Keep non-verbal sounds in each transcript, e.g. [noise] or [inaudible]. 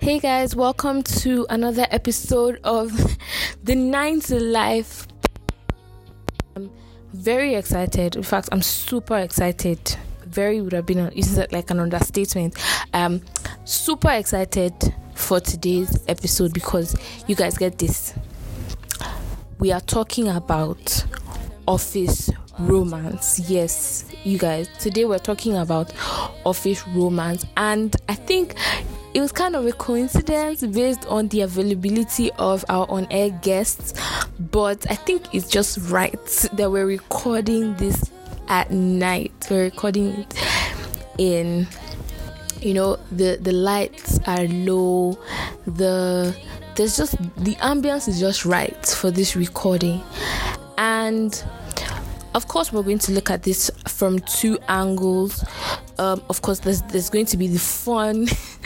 Hey guys, welcome to another episode of [laughs] the Nine to Life. I'm very excited. In fact, I'm super excited. Very would have been is like an understatement. Um, super excited for today's episode because you guys get this. We are talking about office romance. Yes, you guys. Today we're talking about office romance, and I think it was kind of a coincidence based on the availability of our on air guests, but I think it's just right that we're recording this at night. We're recording it in you know the the lights are low the there's just the ambience is just right for this recording and of course we're going to look at this from two angles um, of course there's there's going to be the fun [laughs]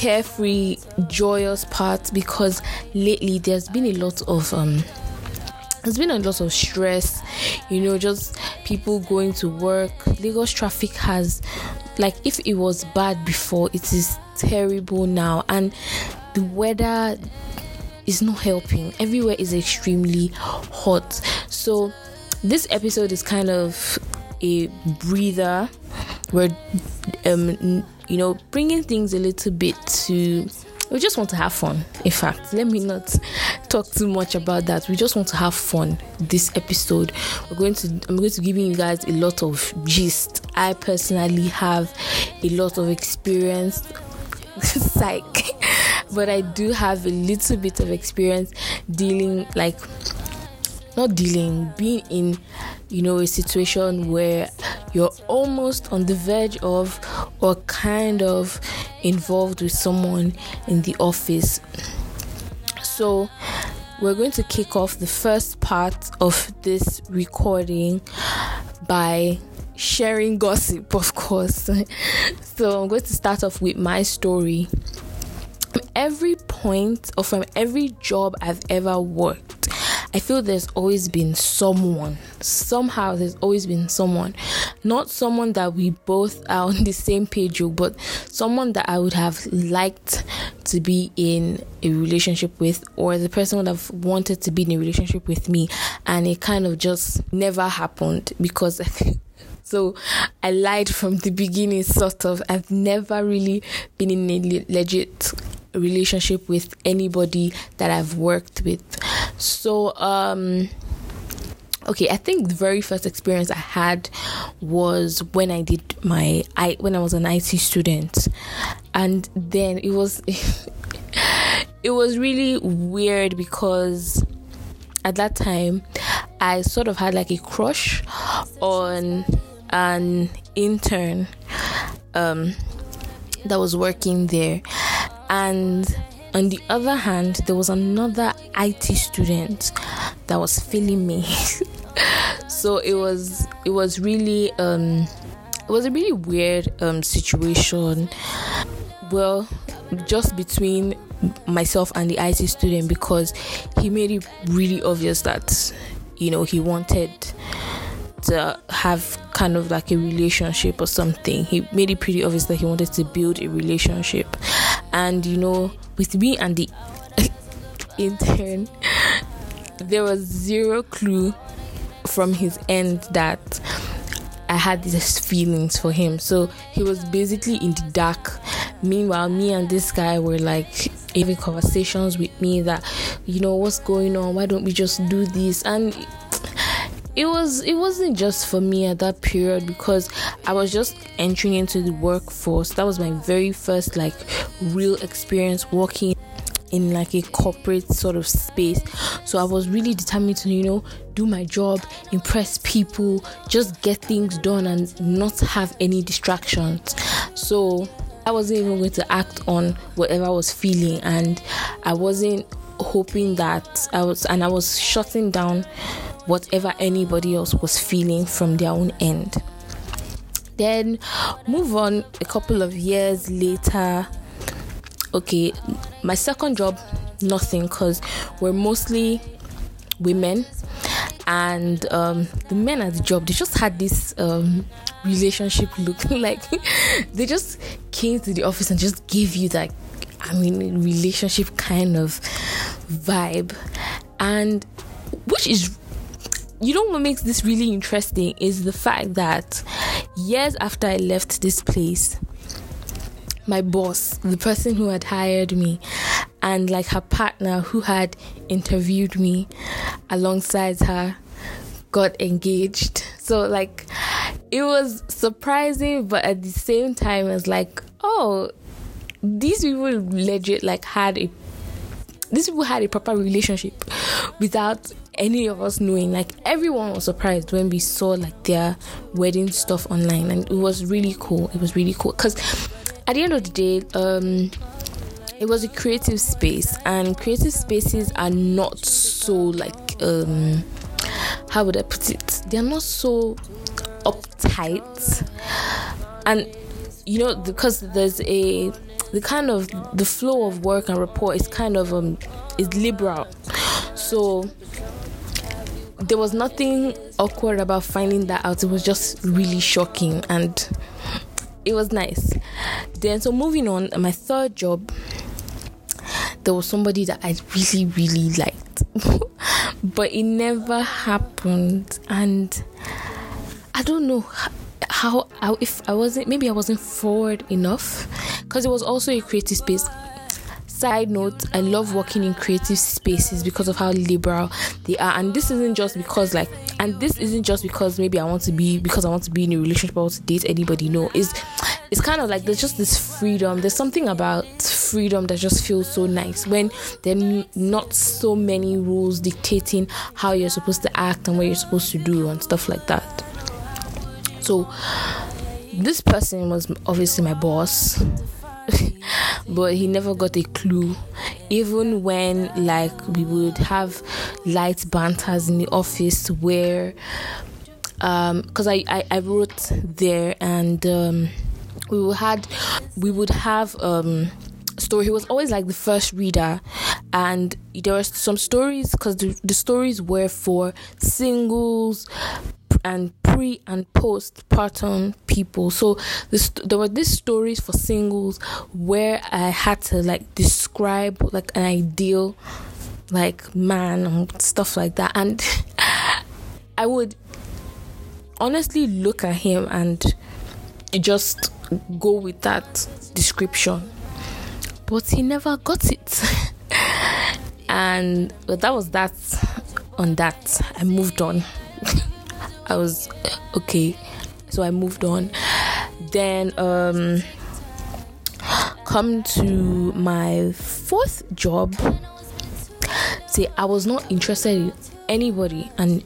carefree joyous part because lately there's been a lot of um there's been a lot of stress you know just people going to work. Lagos traffic has like if it was bad before it is terrible now and the weather is not helping. Everywhere is extremely hot. So this episode is kind of a breather. We're um you know bringing things a little bit to we just want to have fun in fact. Let me not talk too much about that. We just want to have fun this episode. We're going to i'm going to give you guys a lot of gist. I personally have a lot of experience [laughs] psych but i do have a little bit of experience dealing like not dealing being in you know a situation where you're almost on the verge of or kind of involved with someone in the office. So we're going to kick off the first part of this recording by sharing gossip of course. [laughs] So i'm going to start off with my story. Every point or from every job i've ever worked I feel there's always been someone, somehow there's always been someone, not someone that we both are on the same page with, but someone that I would have liked to be in a relationship with, or the person would have wanted to be in a relationship with me, and it kind of just never happened because. [laughs] So I lied from the beginning, sort of. I've never really been in a legit relationship with anybody that I've worked with. So, um, okay, I think the very first experience I had was when I did my I when I was an IT student, and then it was [laughs] it was really weird because at that time I sort of had like a crush on an intern um, that was working there, and on the other hand, there was another IT student that was feeling me. [laughs] so it was it was really um it was a really weird um situation. Well, just between myself and the IT student because he made it really obvious that you know he wanted to have kind of like a relationship or something. He made it pretty obvious that he wanted to build a relationship. And you know, with me and the [laughs] intern, there was zero clue from his end that I had these feelings for him. So he was basically in the dark. Meanwhile, me and this guy were like having conversations with me that, you know, what's going on? Why don't we just do this? And it was it wasn't just for me at that period because I was just entering into the workforce. That was my very first like real experience working in like a corporate sort of space. So I was really determined to, you know, do my job, impress people, just get things done and not have any distractions. So I wasn't even going to act on whatever I was feeling and I wasn't hoping that I was and I was shutting down whatever anybody else was feeling from their own end. Then move on a couple of years later. Okay, my second job, nothing because we're mostly women, and um, the men at the job they just had this um, relationship look [laughs] like they just came to the office and just gave you that I mean, relationship kind of vibe. And which is you know what makes this really interesting is the fact that years after I left this place, my boss, the person who had hired me, and like her partner who had interviewed me alongside her got engaged. So like it was surprising but at the same time it's like, oh, these people legit like had a these people had a proper relationship without any of us knowing. Like everyone was surprised when we saw like their wedding stuff online, and it was really cool. It was really cool because at the end of the day, um, it was a creative space, and creative spaces are not so like um, how would I put it? They are not so uptight, and you know because there's a the kind of the flow of work and report is kind of um is liberal so there was nothing awkward about finding that out. It was just really shocking and it was nice. Then so moving on my third job there was somebody that i really really liked [laughs] but it never happened. And i don't know how, how if I wasn't maybe I wasn't forward enough because it was also a creative space. Side note, I love working in creative spaces because of how liberal they are, and this isn't just because like, and this isn't just because maybe I want to be because I want to be in a relationship or to date anybody. No, it's it's kind of like there's just this freedom. There's something about freedom that just feels so nice when there are not so many rules dictating how you're supposed to act and what you're supposed to do and stuff like that. So this person was obviously my boss. [laughs] but he never got a clue. Even when like we would have light banters in the office where um because I, I i wrote there and um we would had we would have um story. He was always like the first reader. And there were some stories because the, the stories were for singles and pre and postpartum people. So this, there were these stories for singles where I had to like describe like an ideal like man and stuff like that, and [laughs] I would honestly look at him and just go with that description, but he never got it. [laughs] and but that was that on that. I moved on. [laughs] I was okay, so I moved on. Then um, come to my fourth job. See, I was not interested in anybody, and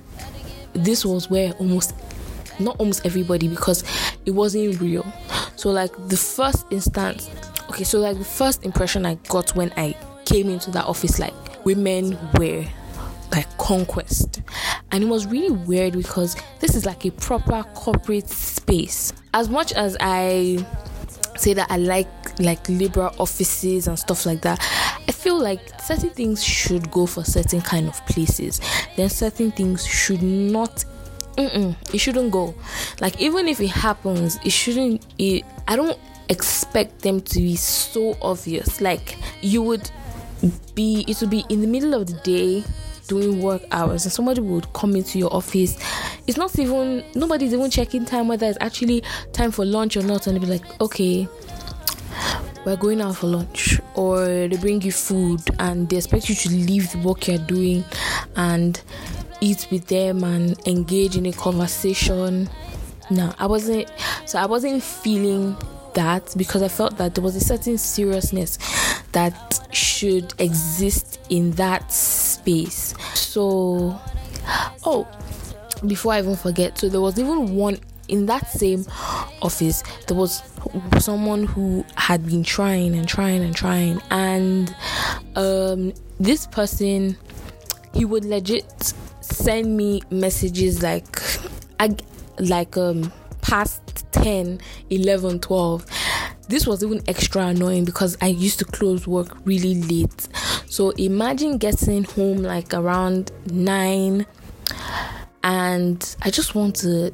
this was where almost not almost everybody because it wasn't real. So like the first instance, okay, so like the first impression I got when I came into that office, like women were like conquest. And it was really weird because this is like a proper corporate space. As much as I say that I like like liberal offices and stuff like that, I feel like certain things should go for certain kind of places. Then certain things should not Mm-mm, it shouldn't go. Like even if it happens, it shouldn't. It, I don't expect them to be so obvious. Like you would be, it would be in the middle of the day doing work hours and somebody would come into your office. It's not even nobody's even checking time whether it's actually time for lunch or not and they be like okay we're going out for lunch. Or they bring you food and they expect you to leave the work you're doing and eat with them and engage in a conversation. No i wasn't so i wasn't feeling that because i felt that there was a certain seriousness that should exist in that space. So, oh, before I even forget, so there was even one in that same office there was someone who had been trying and trying and trying and um this person he would legit send me messages like I, like um past 10 11 12 this was even extra annoying because I used to close work really late. So imagine getting home like around 9 and I just want to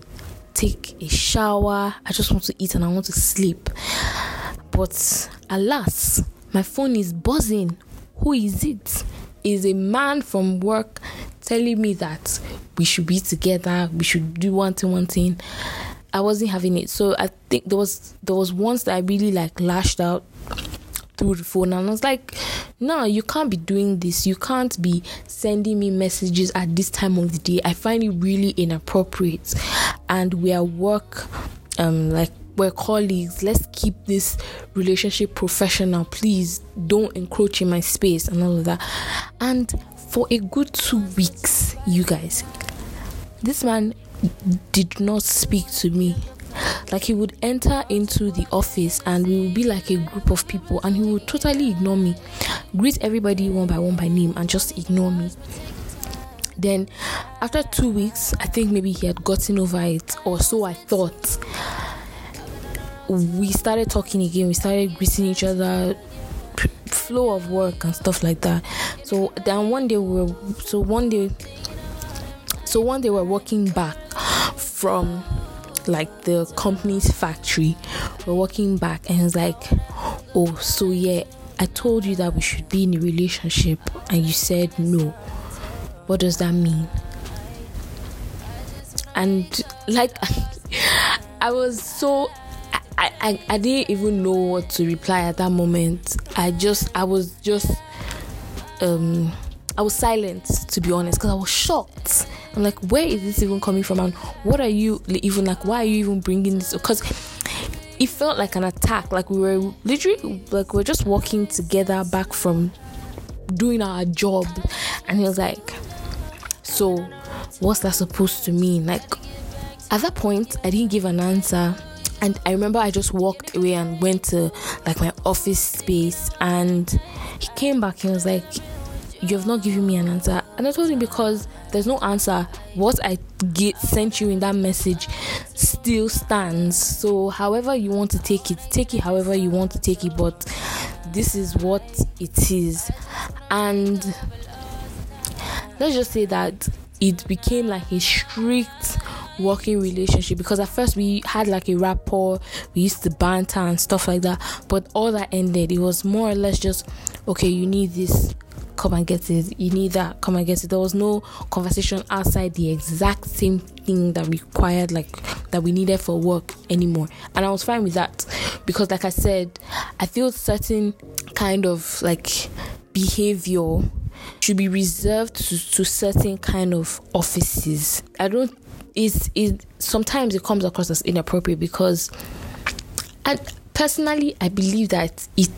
take a shower, I just want to eat and I want to sleep. But alas, my phone is buzzing. Who is it? Is a man from work telling me that we should be together, we should do one thing, one thing. I wasn't having it. So I think there was there was once that I really like lashed out through the phone and I was like, no, you can't be doing this. You can't be sending me messages at this time of the day. I find it really inappropriate. And we are work um like we're colleagues. Let's keep this relationship professional. Please don't encroach in my space and all of that. And for a good two weeks, you guys, this man did not speak to me. Like he would enter into the office and we would be like a group of people and he would totally ignore me, greet everybody one by one by name and just ignore me. Then, after two weeks, I think maybe he had gotten over it, or so I thought. We started talking again, we started greeting each other, flow of work and stuff like that. So then one day we were, so one day, so one day we we're walking back from like the company's factory. We're walking back, and he's like, "Oh, so yeah, I told you that we should be in a relationship, and you said no. What does that mean?" And like, [laughs] I was so. I, I, I didn't even know what to reply at that moment. I just I was just um I was silent to be honest because I was shocked. I'm like, where is this even coming from? And what are you even like? Why are you even bringing this? Because it felt like an attack. Like we were literally like we are just walking together back from doing our job, and he was like, so what's that supposed to mean? Like at that point, I didn't give an answer. And I remember I just walked away and went to like my office space and he came back and was like you have not given me an answer. And I told him because there's no answer. What I get sent you in that message still stands. So however you want to take it, take it however you want to take it, but this is what it is. And let's just say that it became like a strict working relationship because at first we had like a rapport, we used to banter and stuff like that, but all that ended. It was more or less just okay, you need this, come and get it. You need that, come and get it. There was no conversation outside the exact same thing that required like that we needed for work anymore. And I was fine with that because like I said, I feel certain kind of like behavior should be reserved to, to certain kind of offices. I don't It's is sometimes it comes across as inappropriate because and personally I believe that it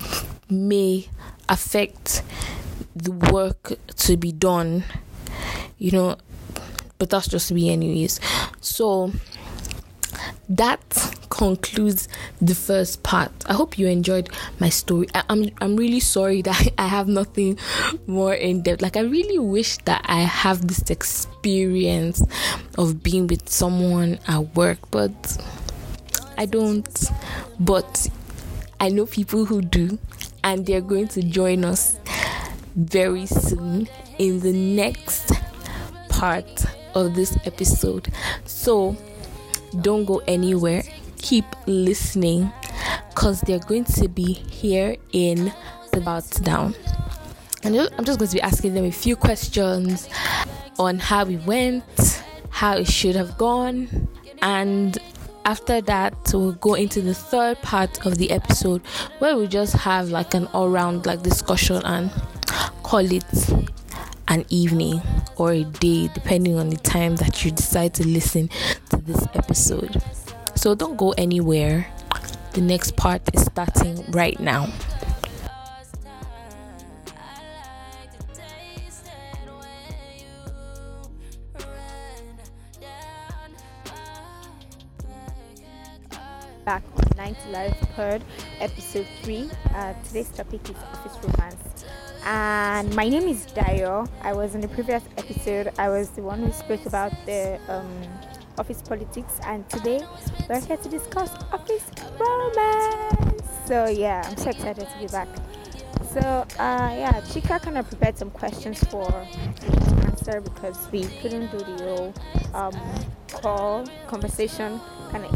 may affect the work to be done, you know, but that's just me, anyways. So that concludes the first part. I hope you enjoyed my story. I, am I'm, I'm really sorry that [laughs] I have nothing more in depth. Like I really wish that I have this experience of being with someone at work, but I don't. But I know people who do, and they're going to join us very soon in the next part of this episode. So don't go anywhere. Keep listening because they're going to be here in the About Down. And I'm just going to be asking them a few questions on how it went, how it should have gone, and after that we'll go into the third part of the episode where we just have like an all-round like discussion and call it an evening or a day, depending on the time that you decide to listen to this episode. So don't go anywhere. The next part is starting right now. Back on 90 Life episode 3. Uh, today's topic is office romance and my name is Dayo. I was in the previous episode. I was the one who spoke about the um, office politics, and today we're here to discuss office romance. So yeah, I'm so excited to be back. So uh, yeah, Chika kind of prepared some questions for to answer because we couldn't do the whole um, call conversation kind of.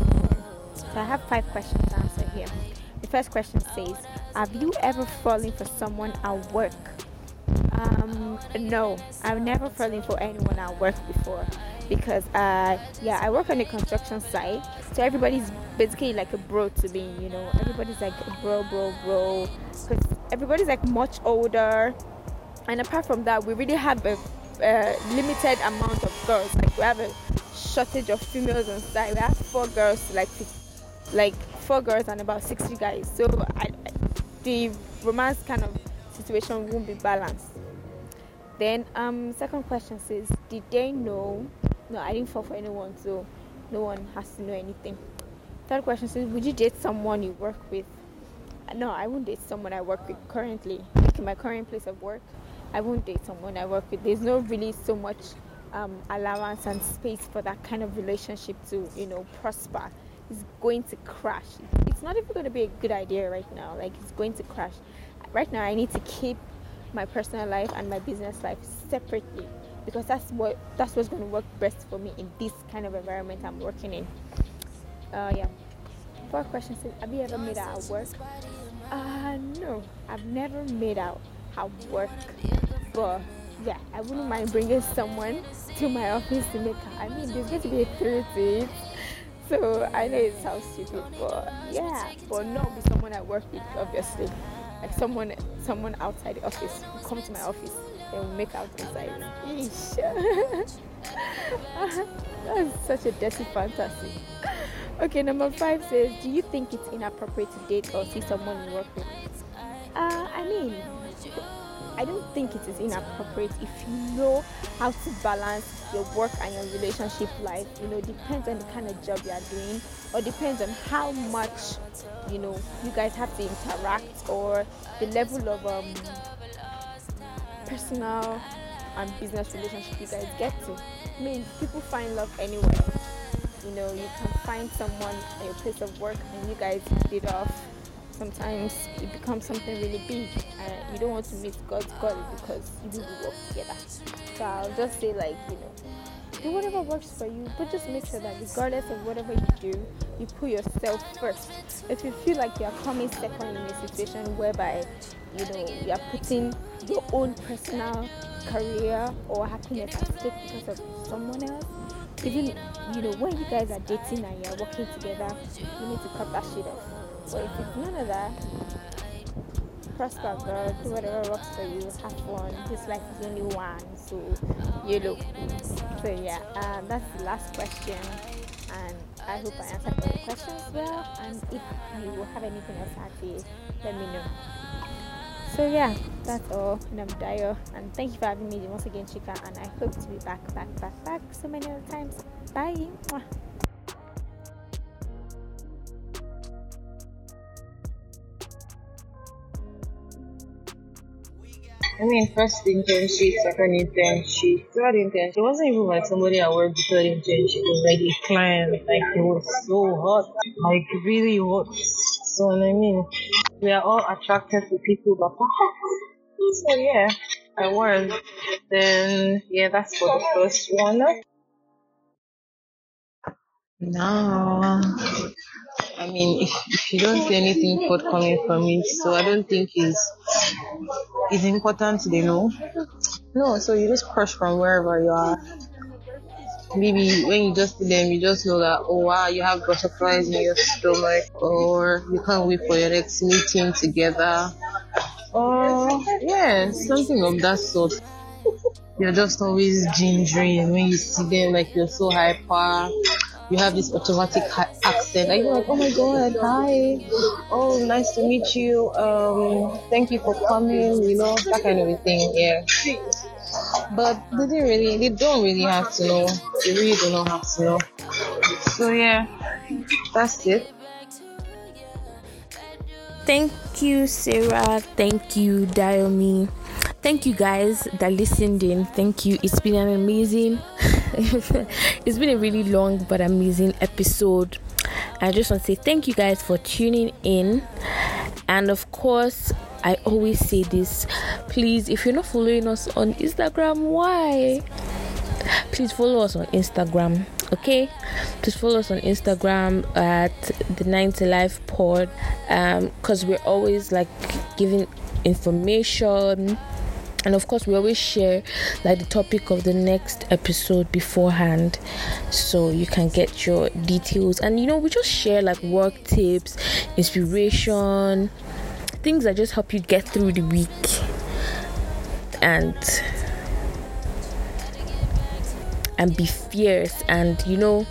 So I have five questions to answer here. The first question says, have you ever fallen for someone at work? Um, no, I've never fallen for anyone at work before because uh yeah I work on a construction site. So everybody's basically like a bro to me you know? Everybody's like bro bro bro because everybody's like much older. And apart from that we really have a, a limited amount of girls. Like we have a shortage of females on site. We have four girls like like four girls and about 60 guys. So I, the romance kind of situation won't be balanced then um second question says did they know no, I didn't fall for anyone, so no one has to know anything. Third question says, would you date someone you work with? No, I won't date someone I work with currently. Like in my current place of work, I won't date someone I work with. There's no really so much um, allowance and space for that kind of relationship to, you know, prosper. It's going to crash. It's not even going to be a good idea right now. Like it's going to crash. Right now, I need to keep my personal life and my business life separately because that's what that's what's going to work best for me in this kind of environment I'm working in. Uh, yeah. Four questions. Have you ever made out at work? Uh, no, I've never made out at work, but yeah, I wouldn't mind bringing someone to my office to make out. I mean, there's going to be a thrill. So I know it sounds stupid, but yeah, but not with someone I work with, obviously. Like someone, someone outside the office who come to my office and will make out inside. Eesh. [laughs] That's such a dirty fantasy. Okay, number five says, Do you think it's inappropriate to date or see someone you work with? Uh, I mean, I don't think it is inappropriate if you know how to balance your work and your relationship life. You know, depends on the kind of job you are doing, or depends on how much you know you guys have to interact, or the level of um, personal and business relationship you guys get to. I mean, people find love anywhere. You know, you can find someone at your place of work and you guys hit it off. Sometimes it becomes something really big and you don't want to miss God's God because you do work together. So I'll just say like, you know, do whatever works for you, but just make sure that regardless of whatever you do, you put yourself first. If you feel like you are coming second in a situation whereby you know you are putting your own personal career or happiness at stake because of someone else, even you know when you guys are dating and you're working together, you need to cut that shit off. But if it's none of that, prosper, girl. Do whatever works for you. Have fun. This life is only one, so you look. So yeah, um, that's the last question, and I hope I answered all the questions well. And if you have anything else to add, let me know. So yeah, that's all. And I'm Dio, and thank you for having me once again, Chika. And I hope to be back, back, back, back so many other times. Bye. I mean, first internship, second internship, third internship. It wasn't even like somebody I worked with third internship. It was like a client. Like it was so hot, like really hot. So I mean, we are all attracted to people that [laughs] So yeah, I was. Then yeah, that's for the first one. No. I mean, if, you don't see anything forthcoming from it, so I don't think it's it's important to know. No, so you just crush from wherever you are. Maybe when you just see them, you just know that oh wow, you have butterflies in your stomach, or you can't wait for your next meeting together, or yeah, something of that sort. You're just always gingering when you see them, like you're so hyper you have this automatic accent. And you're like oh my god hi. Oh nice to meet you. Um thank you for coming you know that kind of thing yeah. But they didn't really they don't really have to know. They really do not have to know. So yeah that's it. Thank you sarah. Thank you Dayomi thank you guys that listened in. Thank you. It's been an amazing [laughs] it's been a really long but amazing episode. I just want to say thank you guys for tuning in. And of course i always say this please if you're not following us on instagram why? Please follow us on instagram Okay, please follow us on Instagram at the 90 Life Pod because um, we're always like giving information and of course we always share like the topic of the next episode beforehand so you can get your details. And you know we just share like work tips inspiration things that just help you get through the week. And and be fierce. And you know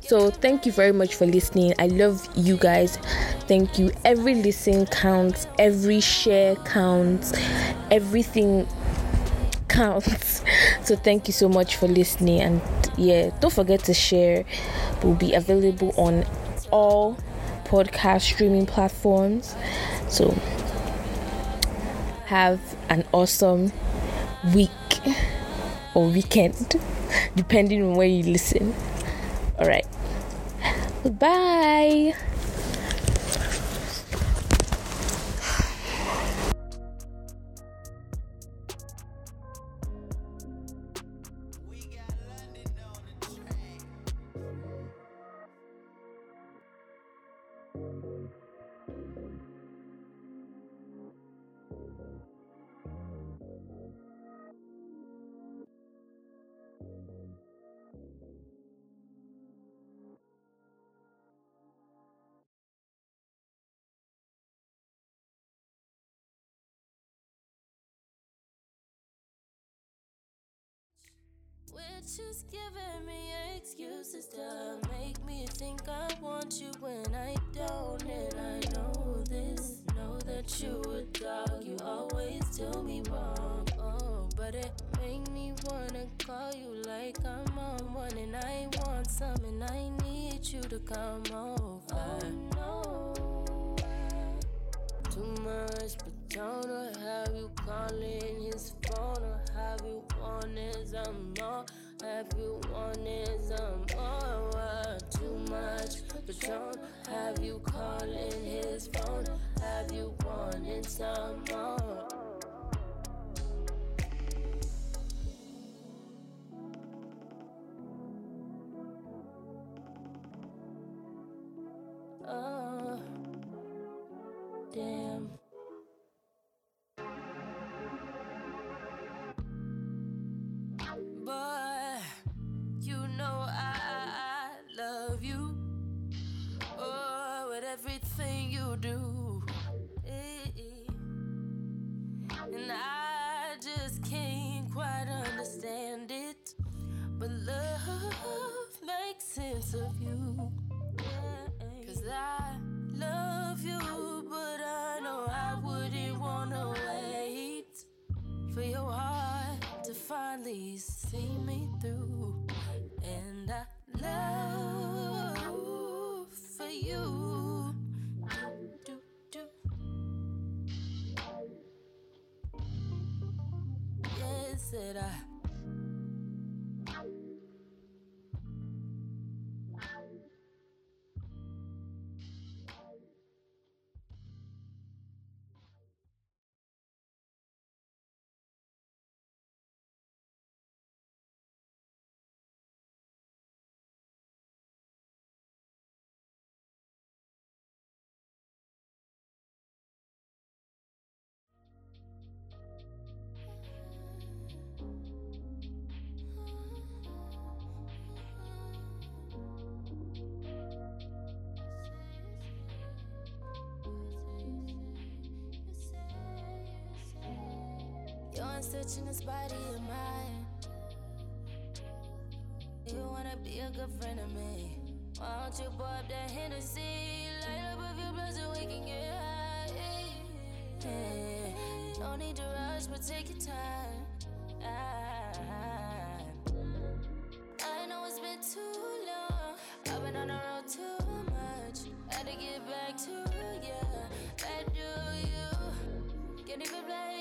so thank you very much for listening. I love you guys thank you. Every listen counts. Every share counts. Everything counts. [laughs] So thank you so much for listening. And yeah don't forget to share. We'll be available on all podcast streaming platforms. So have an awesome week or weekend [laughs] depending on where you listen. All right bye just giving me excuses to make me think I want you when I don't. And I know this, know that you a dog. You always do me wrong. Oh, but it make me wanna call you like I'm on one, and I want something. I need you to come over. Uh. Oh, no. Too much, but don't have you calling his phone or have you wanting some more. Have you wanted some more? Too much Patron. Have you calling his phone? Have you wanted some more? You're stitching this body of mine. You wanna be a good friend of me? Why don't you pour up that Hennessy? Light up a few blunts and we can get high. Yeah. No need to rush, but take your time. I, know it's been too long. I've been on the road too much. Had to get back to you. Back to you. Can't even play